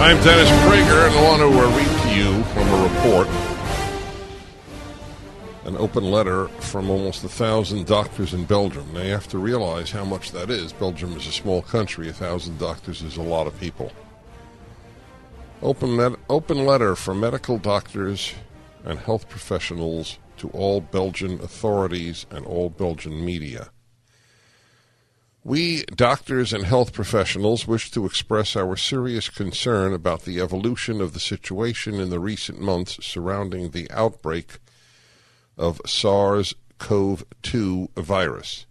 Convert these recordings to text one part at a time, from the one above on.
I'm Dennis Prager, and I want to read to you from a report an open letter from almost a thousand doctors in Belgium. Now, you have to realize how much that is. Belgium is a small country, a thousand doctors is a lot of people. Open, med- open letter from medical doctors and health professionals to all Belgian authorities and all Belgian media. We, doctors and health professionals, wish to express our serious concern about the evolution of the situation in the recent months surrounding the outbreak of SARS CoV 2 virus.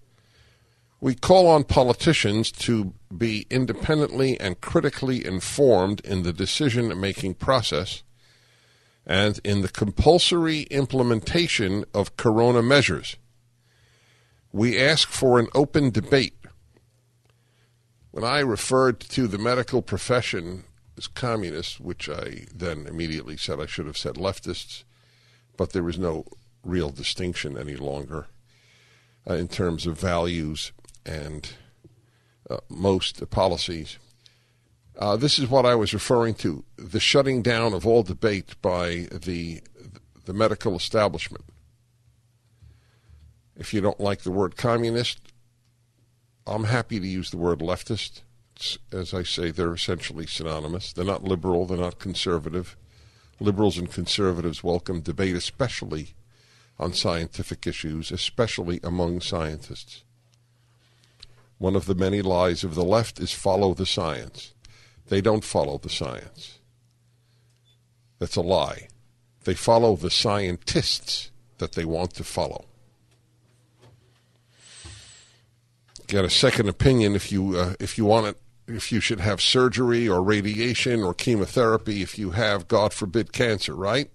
We call on politicians to be independently and critically informed in the decision making process and in the compulsory implementation of corona measures. We ask for an open debate when I referred to the medical profession as communists, which I then immediately said I should have said leftists, but there was no real distinction any longer uh, in terms of values and uh, most policies. Uh, this is what I was referring to: the shutting down of all debate by the the medical establishment. If you don't like the word communist, I'm happy to use the word leftist. It's, as I say, they're essentially synonymous. They're not liberal, they're not conservative. Liberals and conservatives welcome debate, especially on scientific issues, especially among scientists. One of the many lies of the left is follow the science. They don't follow the science. That's a lie. They follow the scientists that they want to follow. Get a second opinion if you uh, if you want it if you should have surgery or radiation or chemotherapy if you have God forbid cancer, right?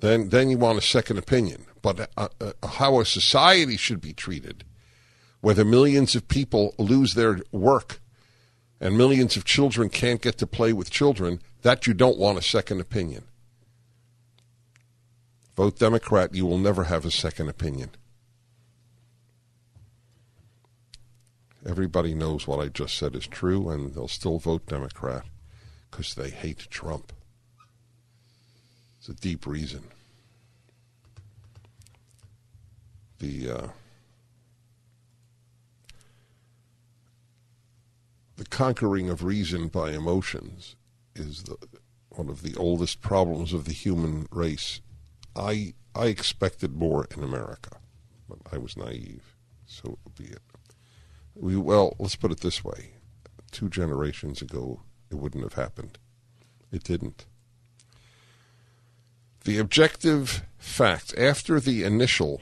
Then then you want a second opinion. But uh, uh, how a society should be treated, whether millions of people lose their work and millions of children can't get to play with children, that you don't want a second opinion. Vote Democrat, you will never have a second opinion. Everybody knows what I just said is true, and they'll still vote Democrat because they hate Trump. It's a deep reason. The uh, the conquering of reason by emotions is the, one of the oldest problems of the human race. I I expected more in America, but I was naive. So be it. We well, let's put it this way: two generations ago, it wouldn't have happened. It didn't. The objective fact after the initial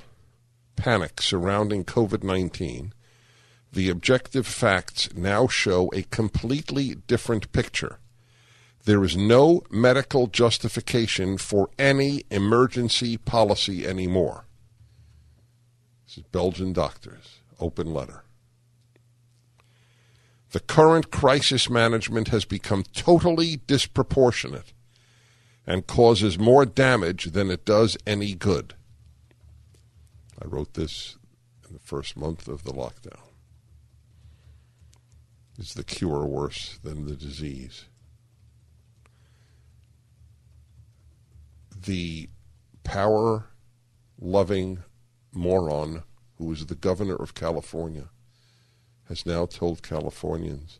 panic surrounding COVID 19, the objective facts now show a completely different picture. There is no medical justification for any emergency policy anymore. This is Belgian doctors, open letter. The current crisis management has become totally disproportionate and causes more damage than it does any good. I wrote this in the first month of the lockdown. Is the cure worse than the disease? The power loving moron who is the governor of California has now told Californians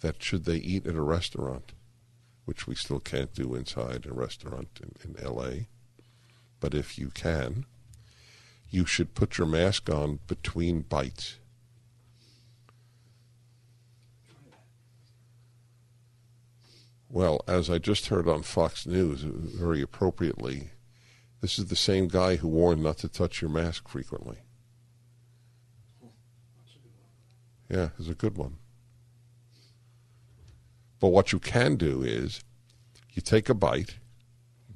that should they eat at a restaurant, which we still can't do inside a restaurant in, in LA, but if you can, you should put your mask on between bites. Well, as I just heard on Fox News, very appropriately, this is the same guy who warned not to touch your mask frequently. Yeah, is a good one. But what you can do is you take a bite,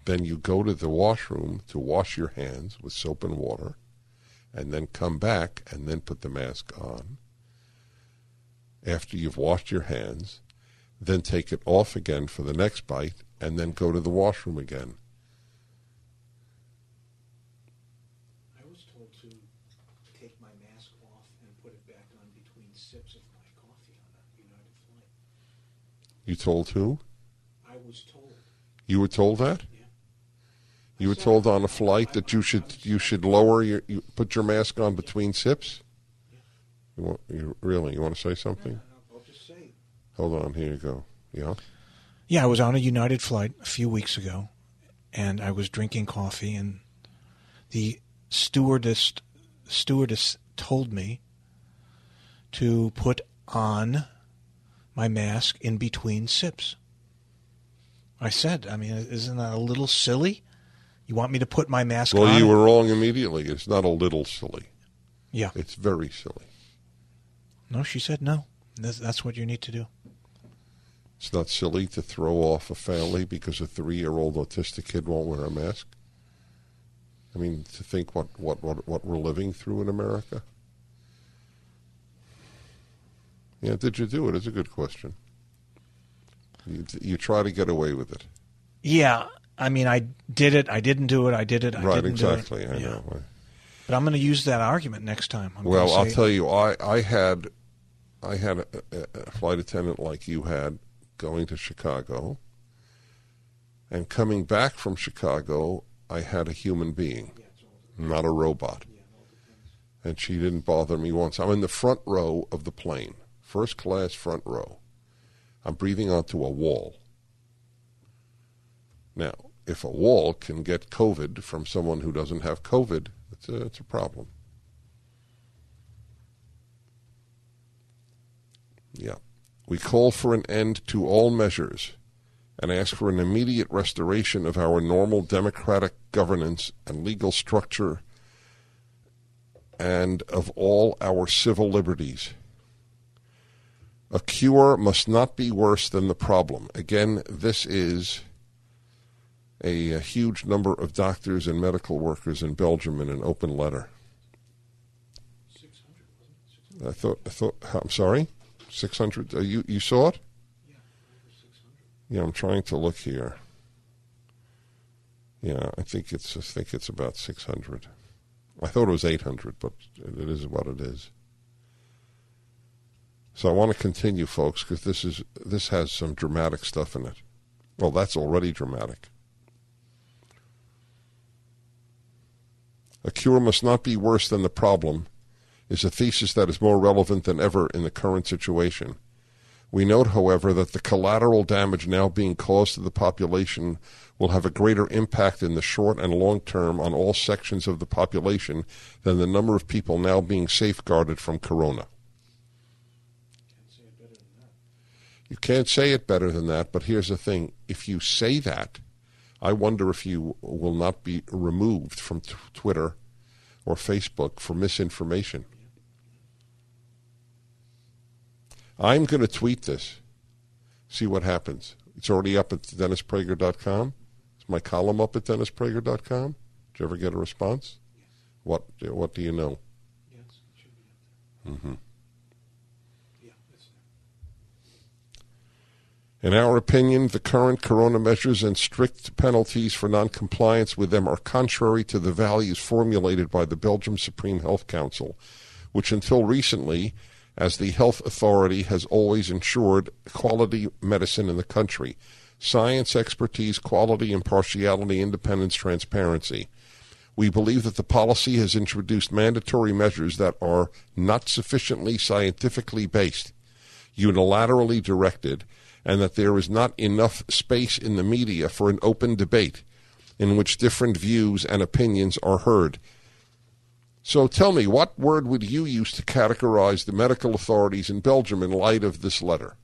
then you go to the washroom to wash your hands with soap and water, and then come back and then put the mask on. After you've washed your hands, then take it off again for the next bite, and then go to the washroom again. I was told to take my mask off and put it back on between sips of my coffee on a United flight. You told who? I was told. You were told that? Yeah. You were told on a flight that you should you should lower your you put your mask on between sips. You want you really you want to say something? I'll just say. Hold on, here you go. Yeah. Yeah, I was on a United flight a few weeks ago, and I was drinking coffee, and the stewardess stewardess told me to put on my mask in between sips. I said, I mean, isn't that a little silly? You want me to put my mask Well, on? Well, you were wrong immediately. It's not a little silly. Yeah. It's very silly. No, she said no. That's, that's what you need to do. It's not silly to throw off a family because a three-year-old autistic kid won't wear a mask. I mean, to think what, what, what, what we're living through in America. Yeah, did you do it? It's a good question. You, you try to get away with it. Yeah, I mean, I did it. I didn't do it. I did it. I right, didn't do it. exactly. I Yeah. know. But I'm going to use that argument next time. I'm Well, I'll tell you, I, I had, I had a, a flight attendant like you had going to Chicago, and coming back from Chicago, I had a human being, not a robot, and she didn't bother me once. I'm in the front row of the plane, first class front row. I'm breathing onto a wall. Now, if a wall can get COVID from someone who doesn't have COVID, it's a, it's a problem. Yeah. We call for an end to all measures and ask for an immediate restoration of our normal democratic governance and legal structure and of all our civil liberties. A cure must not be worse than the problem. Again, this is a, a huge number of doctors and medical workers in Belgium in an open letter. I thought, I thought, I'm sorry, 600. Uh, you, you saw it? Yeah, I'm trying to look here. Yeah, I think it's, I think it's about 600. I thought it was 800, but it is what it is. So I want to continue, folks, because this is this has some dramatic stuff in it. Well, that's already dramatic. A cure must not be worse than the problem is a thesis that is more relevant than ever in the current situation. We note, however, that the collateral damage now being caused to the population will have a greater impact in the short and long term on all sections of the population than the number of people now being safeguarded from corona. You can't say it better than that, but here's the thing. If you say that, I wonder if you will not be removed from t- Twitter or Facebook for misinformation. I'm going to tweet this, see what happens. It's already up at DennisPrager.com. Is my column up at DennisPrager.com? Did you ever get a response? What What do you know? Yes, it should be up there. hmm Yeah, it's there. In our opinion, the current corona measures and strict penalties for noncompliance with them are contrary to the values formulated by the Belgium Supreme Health Council, which until recently, as the health authority, has always ensured quality medicine in the country science, expertise, quality, impartiality, independence, transparency. We believe that the policy has introduced mandatory measures that are not sufficiently scientifically based, unilaterally directed, and that there is not enough space in the media for an open debate in which different views and opinions are heard. So tell me, what word would you use to categorize the medical authorities in Belgium in light of this letter?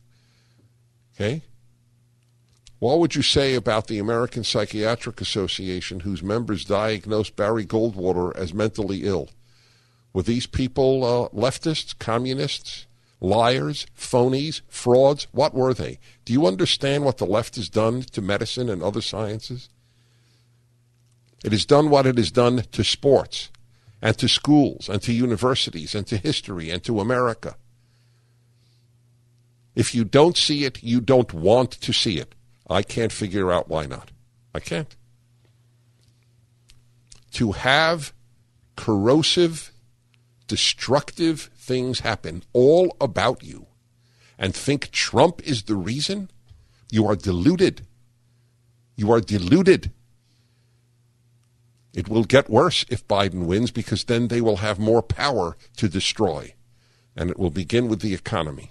Okay? What would you say about the American Psychiatric Association, whose members diagnosed Barry Goldwater as mentally ill? Were these people uh, leftists, communists, liars, phonies, frauds. What were they? Do you understand what the left has done to medicine and other sciences? It has done what it has done to sports and to schools and to universities and to history and to America. If you don't see it, you don't want to see it. I can't figure out why not. I can't. To have corrosive, destructive things happen all about you and think Trump is the reason, you are deluded. You are deluded. It will get worse if Biden wins because then they will have more power to destroy. And it will begin with the economy.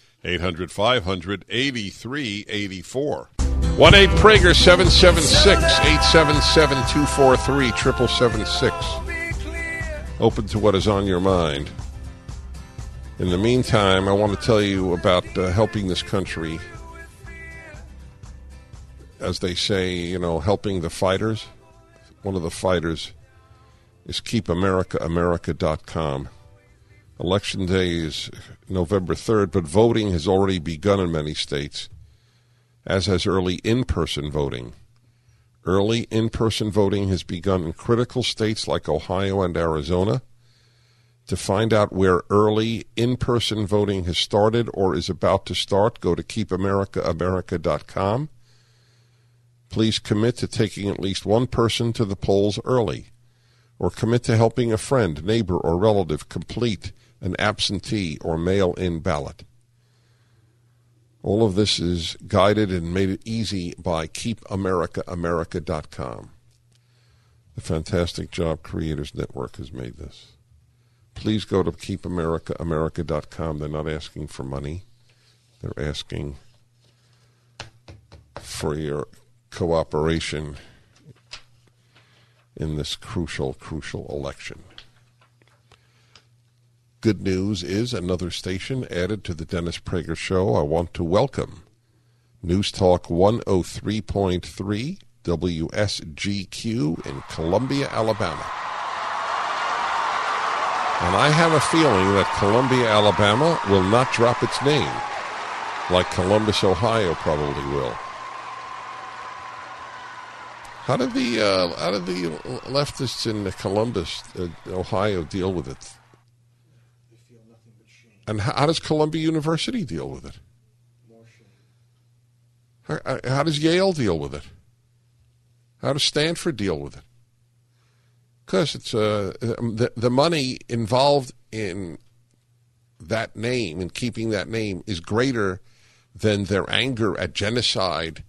800 500 8384. 1 8 Prager 776 877 243 7776. Open to what is on your mind. In the meantime, I want to tell you about uh, helping this country. As they say, you know, helping the fighters. One of the fighters is keepamericaamerica.com. Election day is November 3rd, but voting has already begun in many states, as has early in person voting. Early in person voting has begun in critical states like Ohio and Arizona. To find out where early in person voting has started or is about to start, go to keepamericaamerica.com. Please commit to taking at least one person to the polls early, or commit to helping a friend, neighbor, or relative complete an absentee or mail in ballot. All of this is guided and made easy by KeepAmericaAmerica.com. The fantastic Job Creators Network has made this. Please go to KeepAmericaAmerica.com. They're not asking for money, they're asking for your cooperation in this crucial, crucial election. Good news is another station added to the Dennis Prager Show. I want to welcome News Talk 103.3 WSGQ in Columbia, Alabama. And I have a feeling that Columbia, Alabama will not drop its name like Columbus, Ohio probably will. How did the uh, how did the leftists in Columbus, uh, Ohio, deal with it? And how, how does Columbia University deal with it? How, how does Yale deal with it? How does Stanford deal with it? Because it's uh, the the money involved in that name and keeping that name is greater than their anger at genocide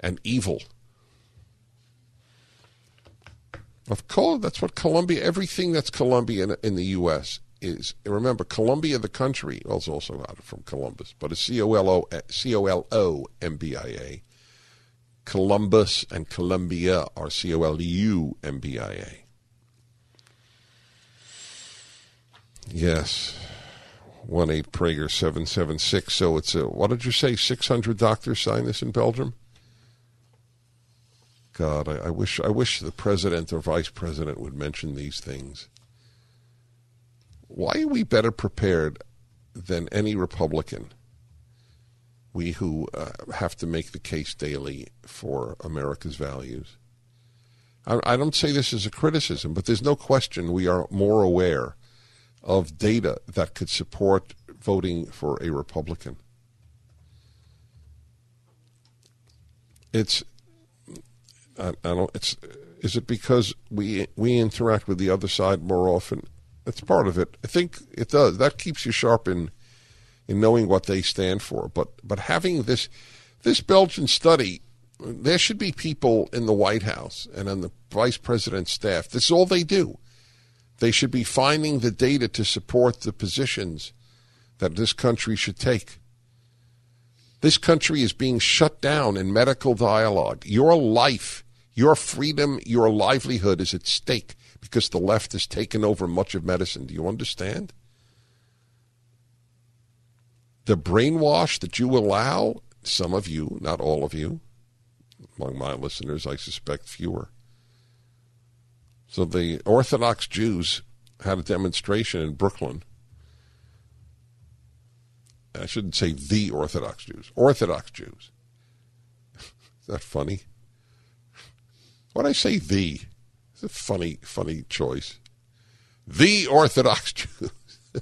and evil. Of course, that's what Columbia. Everything that's Columbia in, in the U.S is remember Columbia, the country, well, it's also out from Columbus, but it's C O L O C O L O M B I A. Columbus and Columbia are C O L U M B I A. Yes. 1 8 Prager 776. So it's a, what did you say? 600 doctors sign this in Belgium? God, I, I wish I wish the president or vice president would mention these things why are we better prepared than any Republican? We who uh, have to make the case daily for America's values. I, I don't say this as a criticism, but there's no question we are more aware of data that could support voting for a Republican. It's I, I don't. It's is it because we we interact with the other side more often? That's part of it. I think it does. That keeps you sharp in in knowing what they stand for. But but having this this Belgian study, there should be people in the White House and on the vice president's staff. This is all they do. They should be finding the data to support the positions that this country should take. This country is being shut down in medical dialogue. Your life, your freedom, your livelihood is at stake because the left has taken over much of medicine. Do you understand? The brainwash that you allow, some of you, not all of you, among my listeners, I suspect fewer. So the Orthodox Jews had a demonstration in Brooklyn I shouldn't say the Orthodox Jews, Orthodox Jews. Is that funny? When I say the, it's a funny, funny choice. The Orthodox Jews.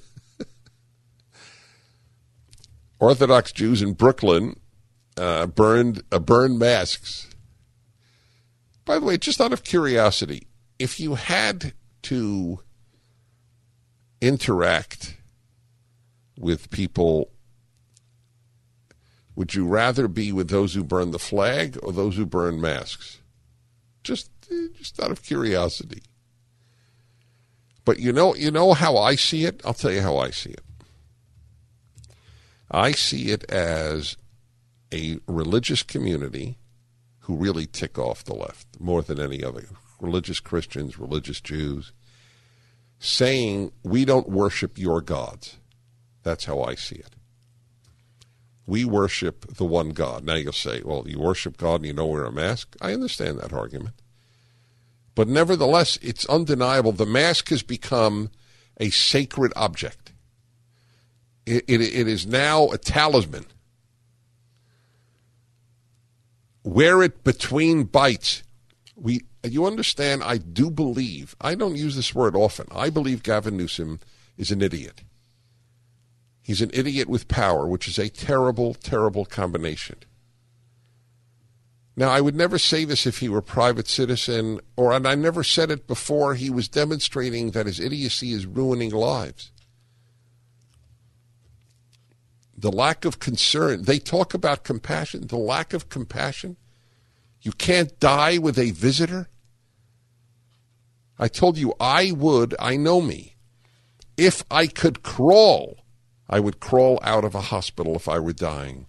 Orthodox Jews in Brooklyn uh, burned uh, burned masks. By the way, just out of curiosity, if you had to interact with people would you rather be with those who burn the flag or those who burn masks? Just, just out of curiosity. But you know, you know how I see it. I'll tell you how I see it. I see it as a religious community who really tick off the left more than any other. Religious Christians, religious Jews, saying, We don't worship your gods. That's how I see it we worship the one God. Now you'll say, well, you worship God and you don't wear a mask. I understand that argument. But nevertheless, it's undeniable. The mask has become a sacred object. It, it, it is now a talisman. Wear it between bites. We, you understand? I do believe. I don't use this word often. I believe Gavin Newsom is an idiot. He's an idiot with power, which is a terrible, terrible combination. Now, I would never say this if he were a private citizen, or and I never said it before. He was demonstrating that his idiocy is ruining lives. The lack of concern. They talk about compassion. The lack of compassion. You can't die with a visitor. I told you I would, I know me. If I could crawl I would crawl out of a hospital if I were dying.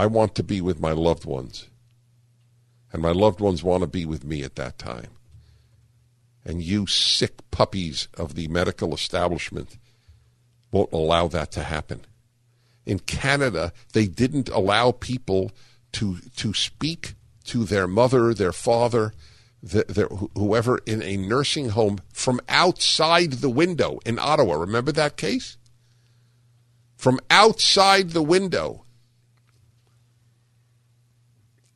I want to be with my loved ones. And my loved ones want to be with me at that time. And you sick puppies of the medical establishment won't allow that to happen. In Canada, they didn't allow people to, to speak to their mother, their father, the, whoever in a nursing home from outside the window in Ottawa. Remember that case? from outside the window.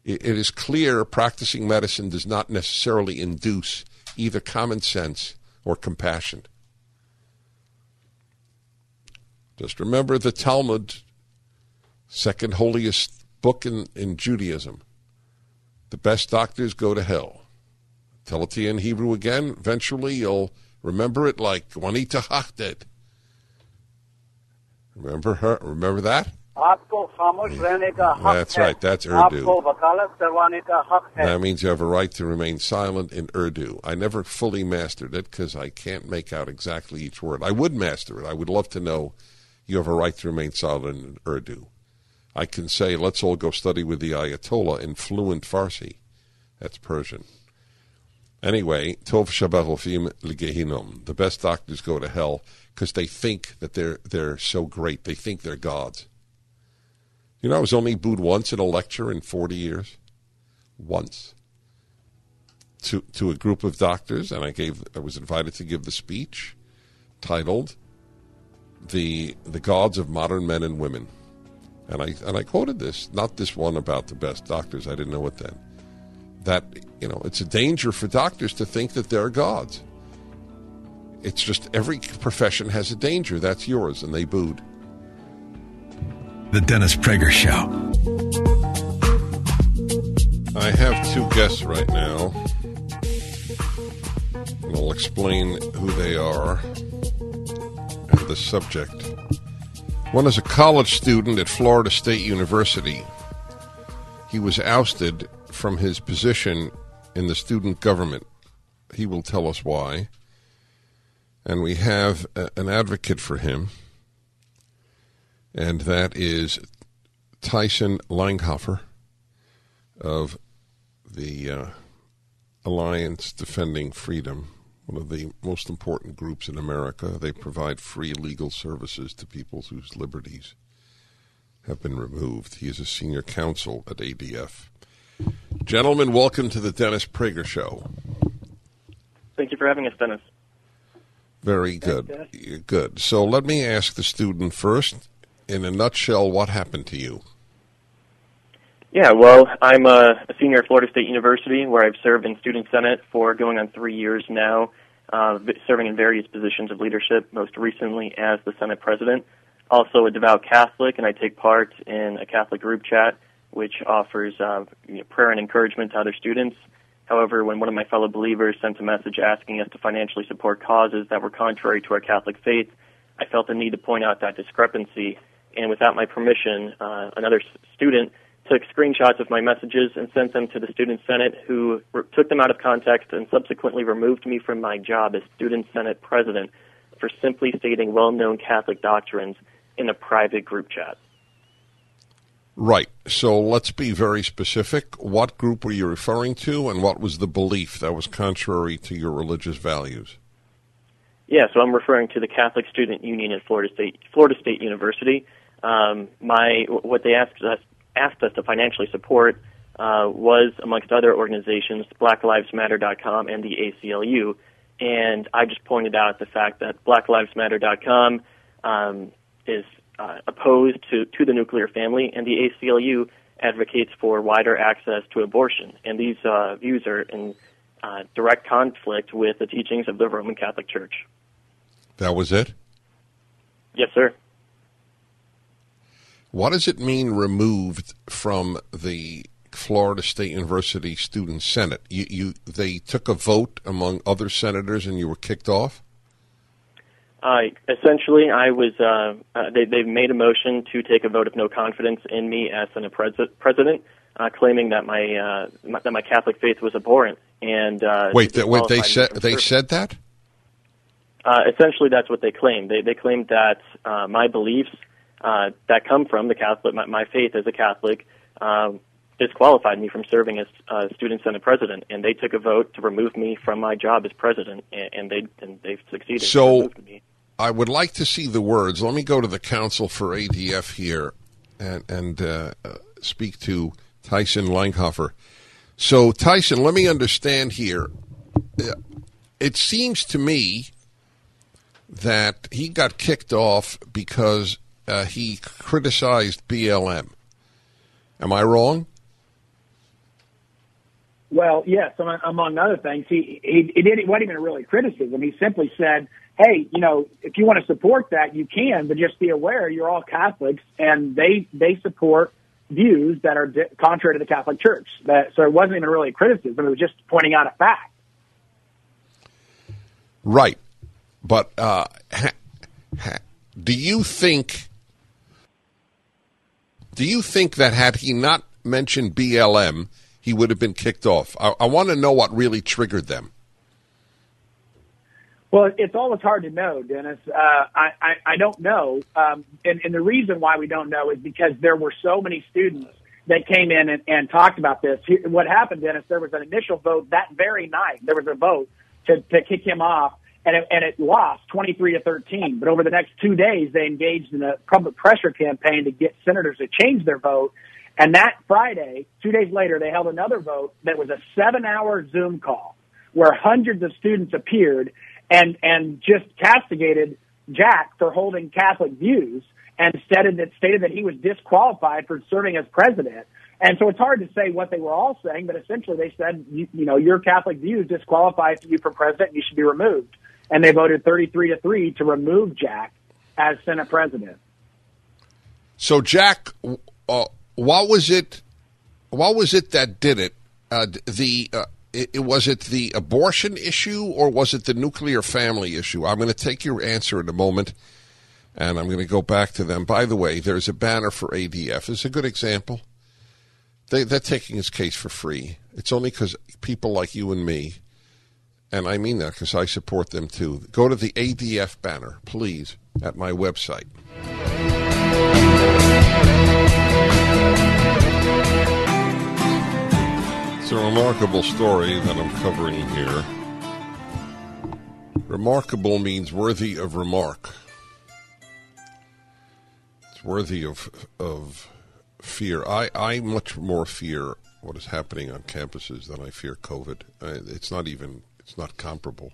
It is clear practicing medicine does not necessarily induce either common sense or compassion. Just remember the Talmud, second holiest book in, in Judaism. The best doctors go to hell. Tell it to you in Hebrew again. Eventually, you'll remember it like Juanita Hachted. Remember her? Remember that? That's right. That's Urdu. That means you have a right to remain silent in Urdu. I never fully mastered it because I can't make out exactly each word. I would master it. I would love to know you have a right to remain silent in Urdu. I can say, let's all go study with the Ayatollah in fluent Farsi. That's Persian. Anyway, Tov Shabbat Legehinom. The best doctors go to hell because they think that they're they're so great. They think they're gods. You know, I was only booed once in a lecture in 40 years. Once. To to a group of doctors, and I gave I was invited to give the speech titled "The the Gods of Modern Men and Women," and I and I quoted this, not this one about the best doctors. I didn't know it then. That you know, it's a danger for doctors to think that they're gods it's just every profession has a danger. That's yours, and they booed. The Dennis Prager Show. I have two guests right now. And I'll explain who they are and the subject. One is a college student at Florida State University. He was ousted from his position in the student government. He will tell us why. And we have a, an advocate for him, and that is Tyson Langhofer of the uh, Alliance Defending Freedom, one of the most important groups in America. They provide free legal services to people whose liberties have been removed. He is a senior counsel at ADF. Gentlemen, welcome to the Dennis Prager Show. Thank you for having us, Dennis. Very good. Good. So let me ask the student first, in a nutshell, what happened to you? Yeah, well, I'm a, a senior at Florida State University, where I've served in Student Senate for going on three years now, uh, serving in various positions of leadership, most recently as the Senate President. Also a devout Catholic, and I take part in a Catholic group chat, which offers uh, you know, prayer and encouragement to other students. However, when one of my fellow believers sent a message asking us to financially support causes that were contrary to our Catholic faith, I felt the need to point out that discrepancy. And without my permission, uh, another student took screenshots of my messages and sent them to the Student Senate, who re- took them out of context and subsequently removed me from my job as Student Senate President for simply stating well known Catholic doctrines in a private group chat. Right. So let's be very specific. What group were you referring to, and what was the belief that was contrary to your religious values? Yeah, so I'm referring to the Catholic Student Union at Florida State Florida State University. Um, my what they asked us asked us to financially support uh, was, amongst other organizations, BlackLivesMatter.com and the ACLU. And I just pointed out the fact that BlackLivesMatter.com um, is uh, opposed to, to the nuclear family, and the ACLU advocates for wider access to abortion. And these uh, views are in uh, direct conflict with the teachings of the Roman Catholic Church. That was it? Yes, sir. What does it mean removed from the Florida State University Student Senate? You, you, they took a vote among other senators, and you were kicked off. Uh, essentially, I was. Uh, uh, they they made a motion to take a vote of no confidence in me as Senate pres- president, uh, claiming that my, uh, my, that my Catholic faith was abhorrent. And uh, wait, that, wait, they said they serving. said that. Uh, essentially, that's what they claimed. They they claimed that uh, my beliefs uh, that come from the Catholic, my, my faith as a Catholic, um, disqualified me from serving as uh, student senate president, and they took a vote to remove me from my job as president, and, and they and they've succeeded. So-. I would like to see the words. Let me go to the counsel for ADF here and and uh, uh, speak to Tyson Langhofer. So Tyson, let me understand here. Uh, It seems to me that he got kicked off because uh, he criticized BLM. Am I wrong? Well, yes, among, other things, he, he, he did, it wasn't even really criticism. He simply said, hey, you know, if you want to support that, you can, but just be aware you're all Catholics and they, they support views that are di- contrary to the Catholic Church. That, so it wasn't even really a criticism. It was just pointing out a fact. Right. But uh, ha, ha, do you think do you think that had he not mentioned BLM, he would have been kicked off? I, I want to know what really triggered them. Well, it's always hard to know, Dennis. Uh, I, I, I don't know. Um, and, and the reason why we don't know is because there were so many students that came in and, and talked about this. What happened, Dennis, there was an initial vote that very night. There was a vote to, to kick him off, and it, and it lost 23 to 13. But over the next two days, they engaged in a public pressure campaign to get senators to change their vote. And that Friday, two days later, they held another vote that was a seven hour Zoom call where hundreds of students appeared and, and just castigated Jack for holding Catholic views and stated that, stated that he was disqualified for serving as president. And so it's hard to say what they were all saying, but essentially they said, you, you know, your Catholic views disqualify you for president and you should be removed. And they voted 33 to 3 to remove Jack as Senate president. So, Jack, uh, what was it? What was it that did it? Uh, the uh, it, was it the abortion issue or was it the nuclear family issue? I'm going to take your answer in a moment, and I'm going to go back to them. By the way, there's a banner for ADF. It's a good example. They, they're taking his case for free. It's only because people like you and me, and I mean that because I support them too. Go to the ADF banner, please, at my website. It's a remarkable story that I'm covering here. Remarkable means worthy of remark. It's worthy of of fear. I, I much more fear what is happening on campuses than I fear COVID. It's not even it's not comparable.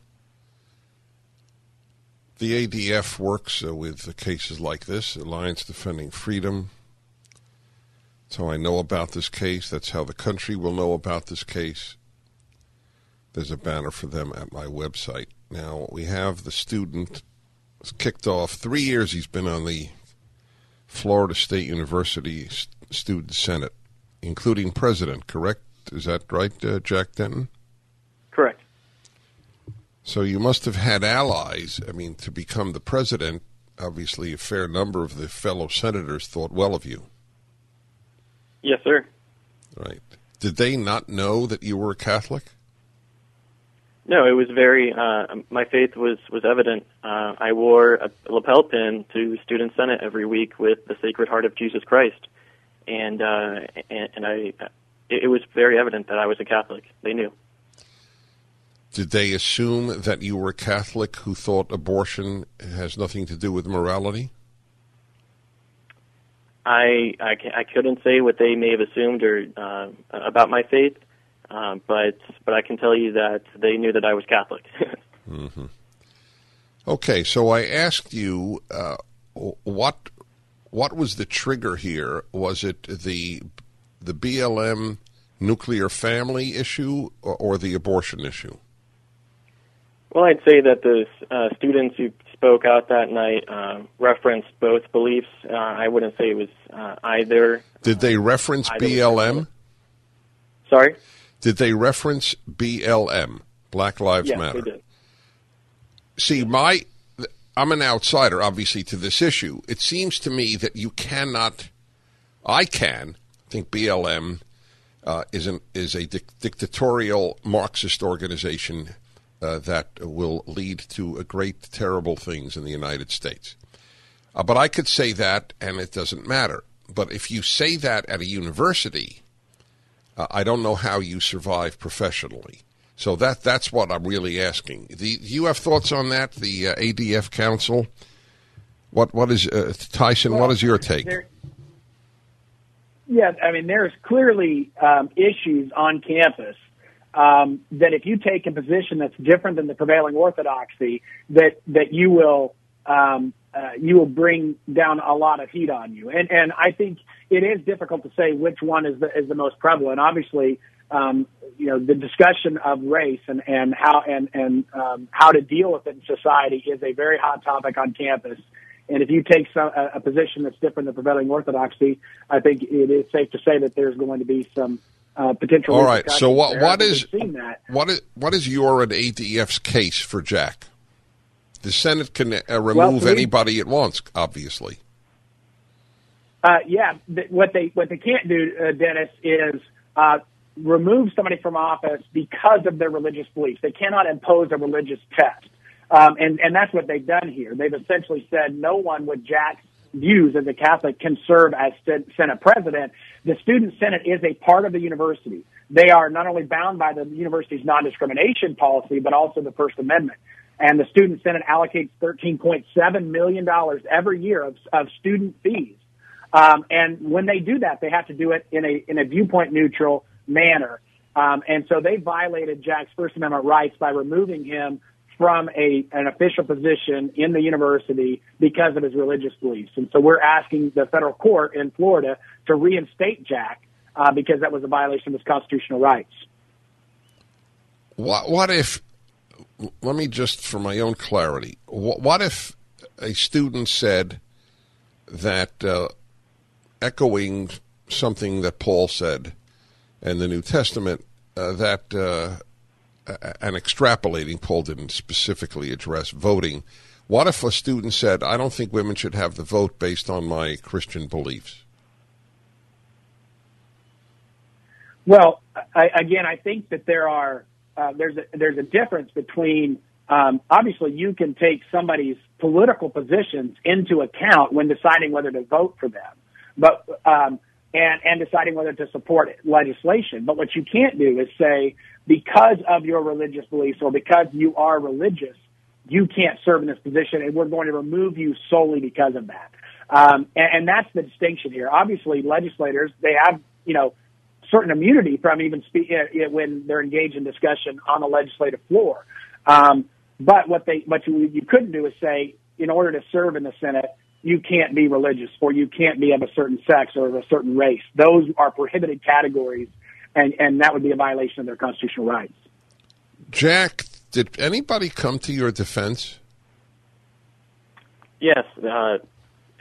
The ADF works uh, with cases like this, Alliance Defending Freedom, that's how I know about this case. That's how the country will know about this case. There's a banner for them at my website. Now, we have the student kicked off. Three years he's been on the Florida State University Student Senate, including president, correct? Is that right, uh, Jack Denton? So you must have had allies. I mean, to become the president, obviously a fair number of the fellow senators thought well of you. Yes, sir. Right. Did they not know that you were a Catholic? No, it was very. Uh, my faith was was evident. Uh, I wore a lapel pin to student senate every week with the Sacred Heart of Jesus Christ, and uh, and, and I. It, it was very evident that I was a Catholic. They knew. Did they assume that you were a Catholic who thought abortion has nothing to do with morality? I, I, I couldn't say what they may have assumed or uh, about my faith, uh, but but I can tell you that they knew that I was Catholic. mm-hmm. Okay, so I asked you uh, what what was the trigger here? Was it the the BLM nuclear family issue or, or the abortion issue? Well, I'd say that the uh, students who spoke out that night uh, referenced both beliefs. Uh, I wouldn't say it was uh, either. Did they reference BLM? Sorry? Did they reference BLM, Black Lives yes, Matter? They did. See, my I'm an outsider, obviously, to this issue. It seems to me that you cannot, I can, I think BLM uh, is, an, is a dictatorial Marxist organization uh, that will lead to great, terrible things in the United States. Uh, but I could say that, and it doesn't matter. But if you say that at a university, uh, I don't know how you survive professionally. So that that's what I'm really asking. The, do you have thoughts on that? The uh, ADF Counsel. What what is uh, Tyson? Well, what is your take? There, yeah, I mean, there's clearly um, issues on campus um, that if you take a position that's different than the prevailing orthodoxy, that that you will um, uh, you will bring down a lot of heat on you. And and I think it is difficult to say which one is the is the most prevalent. Obviously, um, you know the discussion of race and and how and and um, how to deal with it in society is a very hot topic on campus. And if you take some, a, a position that's different than prevailing orthodoxy, I think it is safe to say that there's going to be some uh, potential. All right. So what there. what is what is what is your and ADF's case for Jack? The Senate can uh, remove well, anybody it wants, obviously. Uh, yeah, th- what they what they can't do, uh, Dennis, is uh, remove somebody from office because of their religious beliefs. They cannot impose a religious test, um, and and that's what they've done here. They've essentially said no one with Jack's views as a Catholic can serve as Senate president. The Student Senate is a part of the university. They are not only bound by the university's non-discrimination policy, but also the First Amendment. And the Student Senate allocates $13.7 million every year of, of student fees. Um, and when they do that, they have to do it in a, in a viewpoint neutral manner. Um, and so they violated Jack's First Amendment rights by removing him from a an official position in the university because of his religious beliefs. And so we're asking the federal court in Florida to reinstate Jack uh, because that was a violation of his constitutional rights. What what if let me just, for my own clarity, what, what if a student said that, uh, echoing something that Paul said in the New Testament, uh, that uh, and extrapolating, Paul didn't specifically address voting. What if a student said, I don't think women should have the vote based on my Christian beliefs? Well, I, again, I think that there are uh, there's a, there's a difference between um, obviously you can take somebody's political positions into account when deciding whether to vote for them, but um, and and deciding whether to support legislation. But what you can't do is say because of your religious beliefs or because you are religious, you can't serve in this position, and we're going to remove you solely because of that. Um, and, and that's the distinction here. Obviously, legislators they have you know certain immunity from even uh, when they're engaged in discussion on the legislative floor. Um, but what they what you, you couldn't do is say in order to serve in the Senate, you can't be religious or you can't be of a certain sex or of a certain race. Those are prohibited categories, and and that would be a violation of their constitutional rights. Jack, did anybody come to your defense? Yes, uh,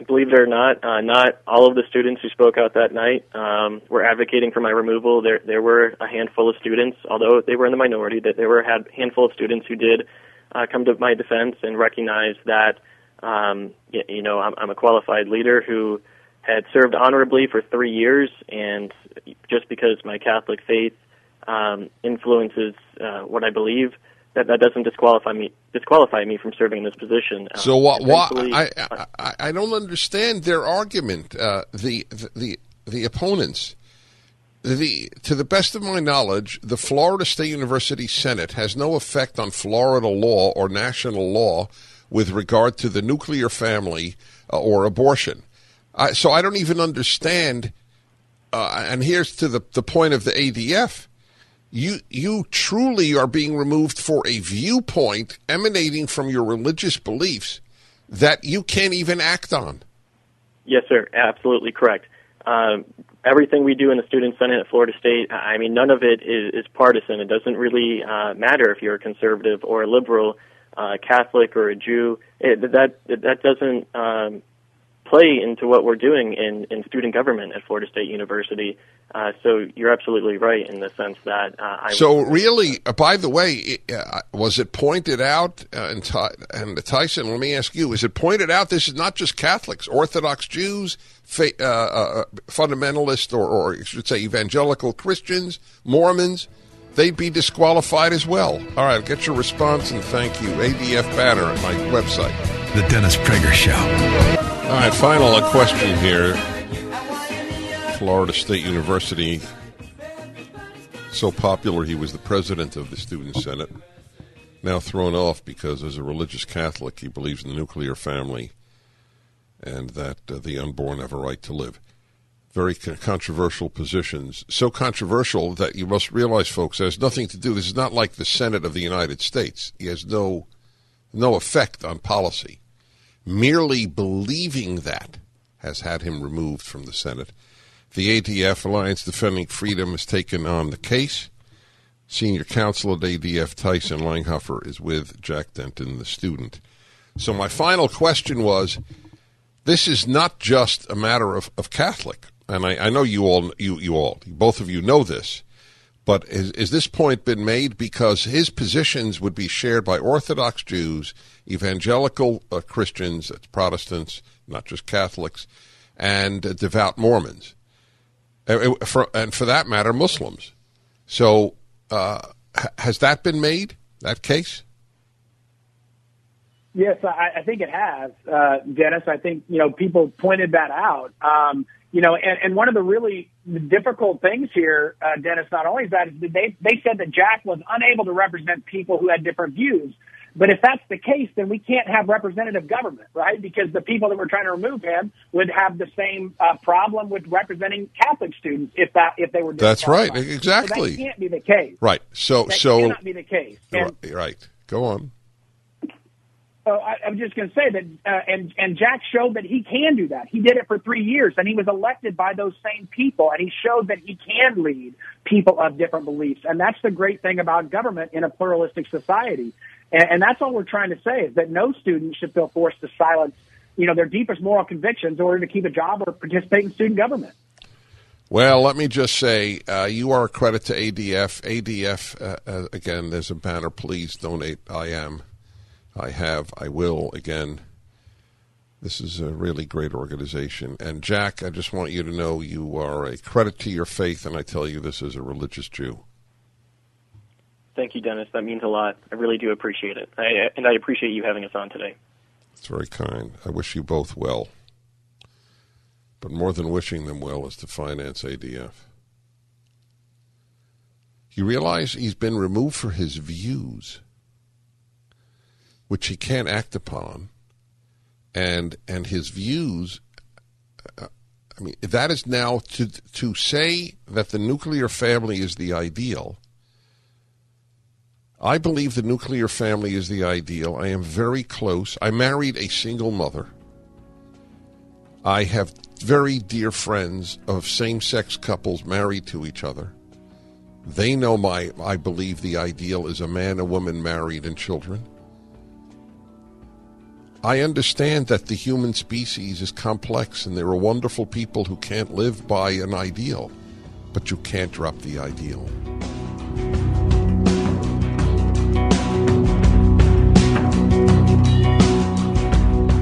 believe it or not, uh, not all of the students who spoke out that night um, were advocating for my removal. There, there were a handful of students, although they were in the minority, that there were a handful of students who did uh, come to my defense and recognize that, um, you, know, I'm, I'm a qualified leader who had served honorably for three years, and just because my Catholic faith um, influences uh, what I believe, that that doesn't disqualify me disqualify me from serving in this position. Uh, so what? what I, I I don't understand their argument. Uh, the the the opponents. The to the best of my knowledge, the Florida State University Senate has no effect on Florida law or national law with regard to the nuclear family uh, or abortion. so I don't even understand. Uh, and here's to the the point of the ADF you you truly are being removed for a viewpoint emanating from your religious beliefs that you can't even act on. Yes, sir. Absolutely correct. Um, everything we do in the Student Senate at Florida State, I mean, none of it is, is partisan. It doesn't really uh, matter if you're a conservative or a liberal, uh, Catholic or a Jew. It, that that doesn't um, play into what we're doing in, in student government at Florida State University. Uh, so you're absolutely right in the sense that uh, I. So really, uh, by the way, uh, was it pointed out uh, and, and Tyson? Let me ask you: Is it pointed out this is not just Catholics, Orthodox Jews, fa- uh, fundamentalist, or, or I should say evangelical Christians, Mormons? They'd be disqualified as well. All right, get your response and thank you. ADF banner at my website. The Dennis Prager Show. All right, final question here. Florida State University, so popular he was the president of the Student Senate, now thrown off because as a religious Catholic he believes in the nuclear family and that uh, the unborn have a right to live. Very controversial positions. So controversial that you must realize, folks, has nothing to do. This is not like the Senate of the United States. He has no no effect on policy. Merely believing that has had him removed from the Senate. The ADF, Alliance Defending Freedom, has taken on the case. Senior counsel at ADF, Tyson Langhofer, is with Jack Denton, the student. So, my final question was this is not just a matter of, of Catholic, and I, I know you all, you, you all, both of you know this. But is, is this point been made because his positions would be shared by Orthodox Jews, evangelical uh, Christians, Protestants, not just Catholics, and uh, devout Mormons, and for, and for, that matter, Muslims. So, uh, has that been made? That case? Yes, I, I think it has, uh, Dennis. I think you know people pointed that out. Um, you know, and, and one of the really difficult things here, uh, Dennis, not only is that they they said that Jack was unable to represent people who had different views. But if that's the case, then we can't have representative government, right? Because the people that were trying to remove him would have the same uh, problem with representing Catholic students if that if they were. That's right, exactly. So that can't be the case. Right. So that so cannot be the case. And, right. Go on. I, I'm just going to say that, uh, and and Jack showed that he can do that. He did it for three years, and he was elected by those same people, and he showed that he can lead people of different beliefs. And that's the great thing about government in a pluralistic society And, and that's all we're trying to say is that no student should feel forced to silence, you know, their deepest moral convictions in order to keep a job or participate in student government. Well, let me just say, uh, you are a credit to ADF. ADF, uh, uh, again, there's a banner. Please donate. I am. I have. I will. Again, this is a really great organization. And Jack, I just want you to know you are a credit to your faith, and I tell you this as a religious Jew. Thank you, Dennis. That means a lot. I really do appreciate it. I, and I appreciate you having us on today. It's very kind. I wish you both well. But more than wishing them well is to finance ADF. You realize he's been removed for his views, which he can't act upon, and and his views. Uh, I mean, that is now to to say that the nuclear family is the ideal. I believe the nuclear family is the ideal. I am very close. I married a single mother. I have very dear friends of same sex couples married to each other. They know my, I believe the ideal is a man, a woman married and children. I understand that the human species is complex and there are wonderful people who can't live by an ideal, but you can't drop the ideal.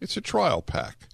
It's a trial pack,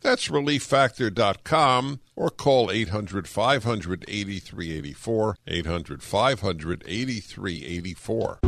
That's relieffactor.com or call 800 500 8384. 800 500 8384.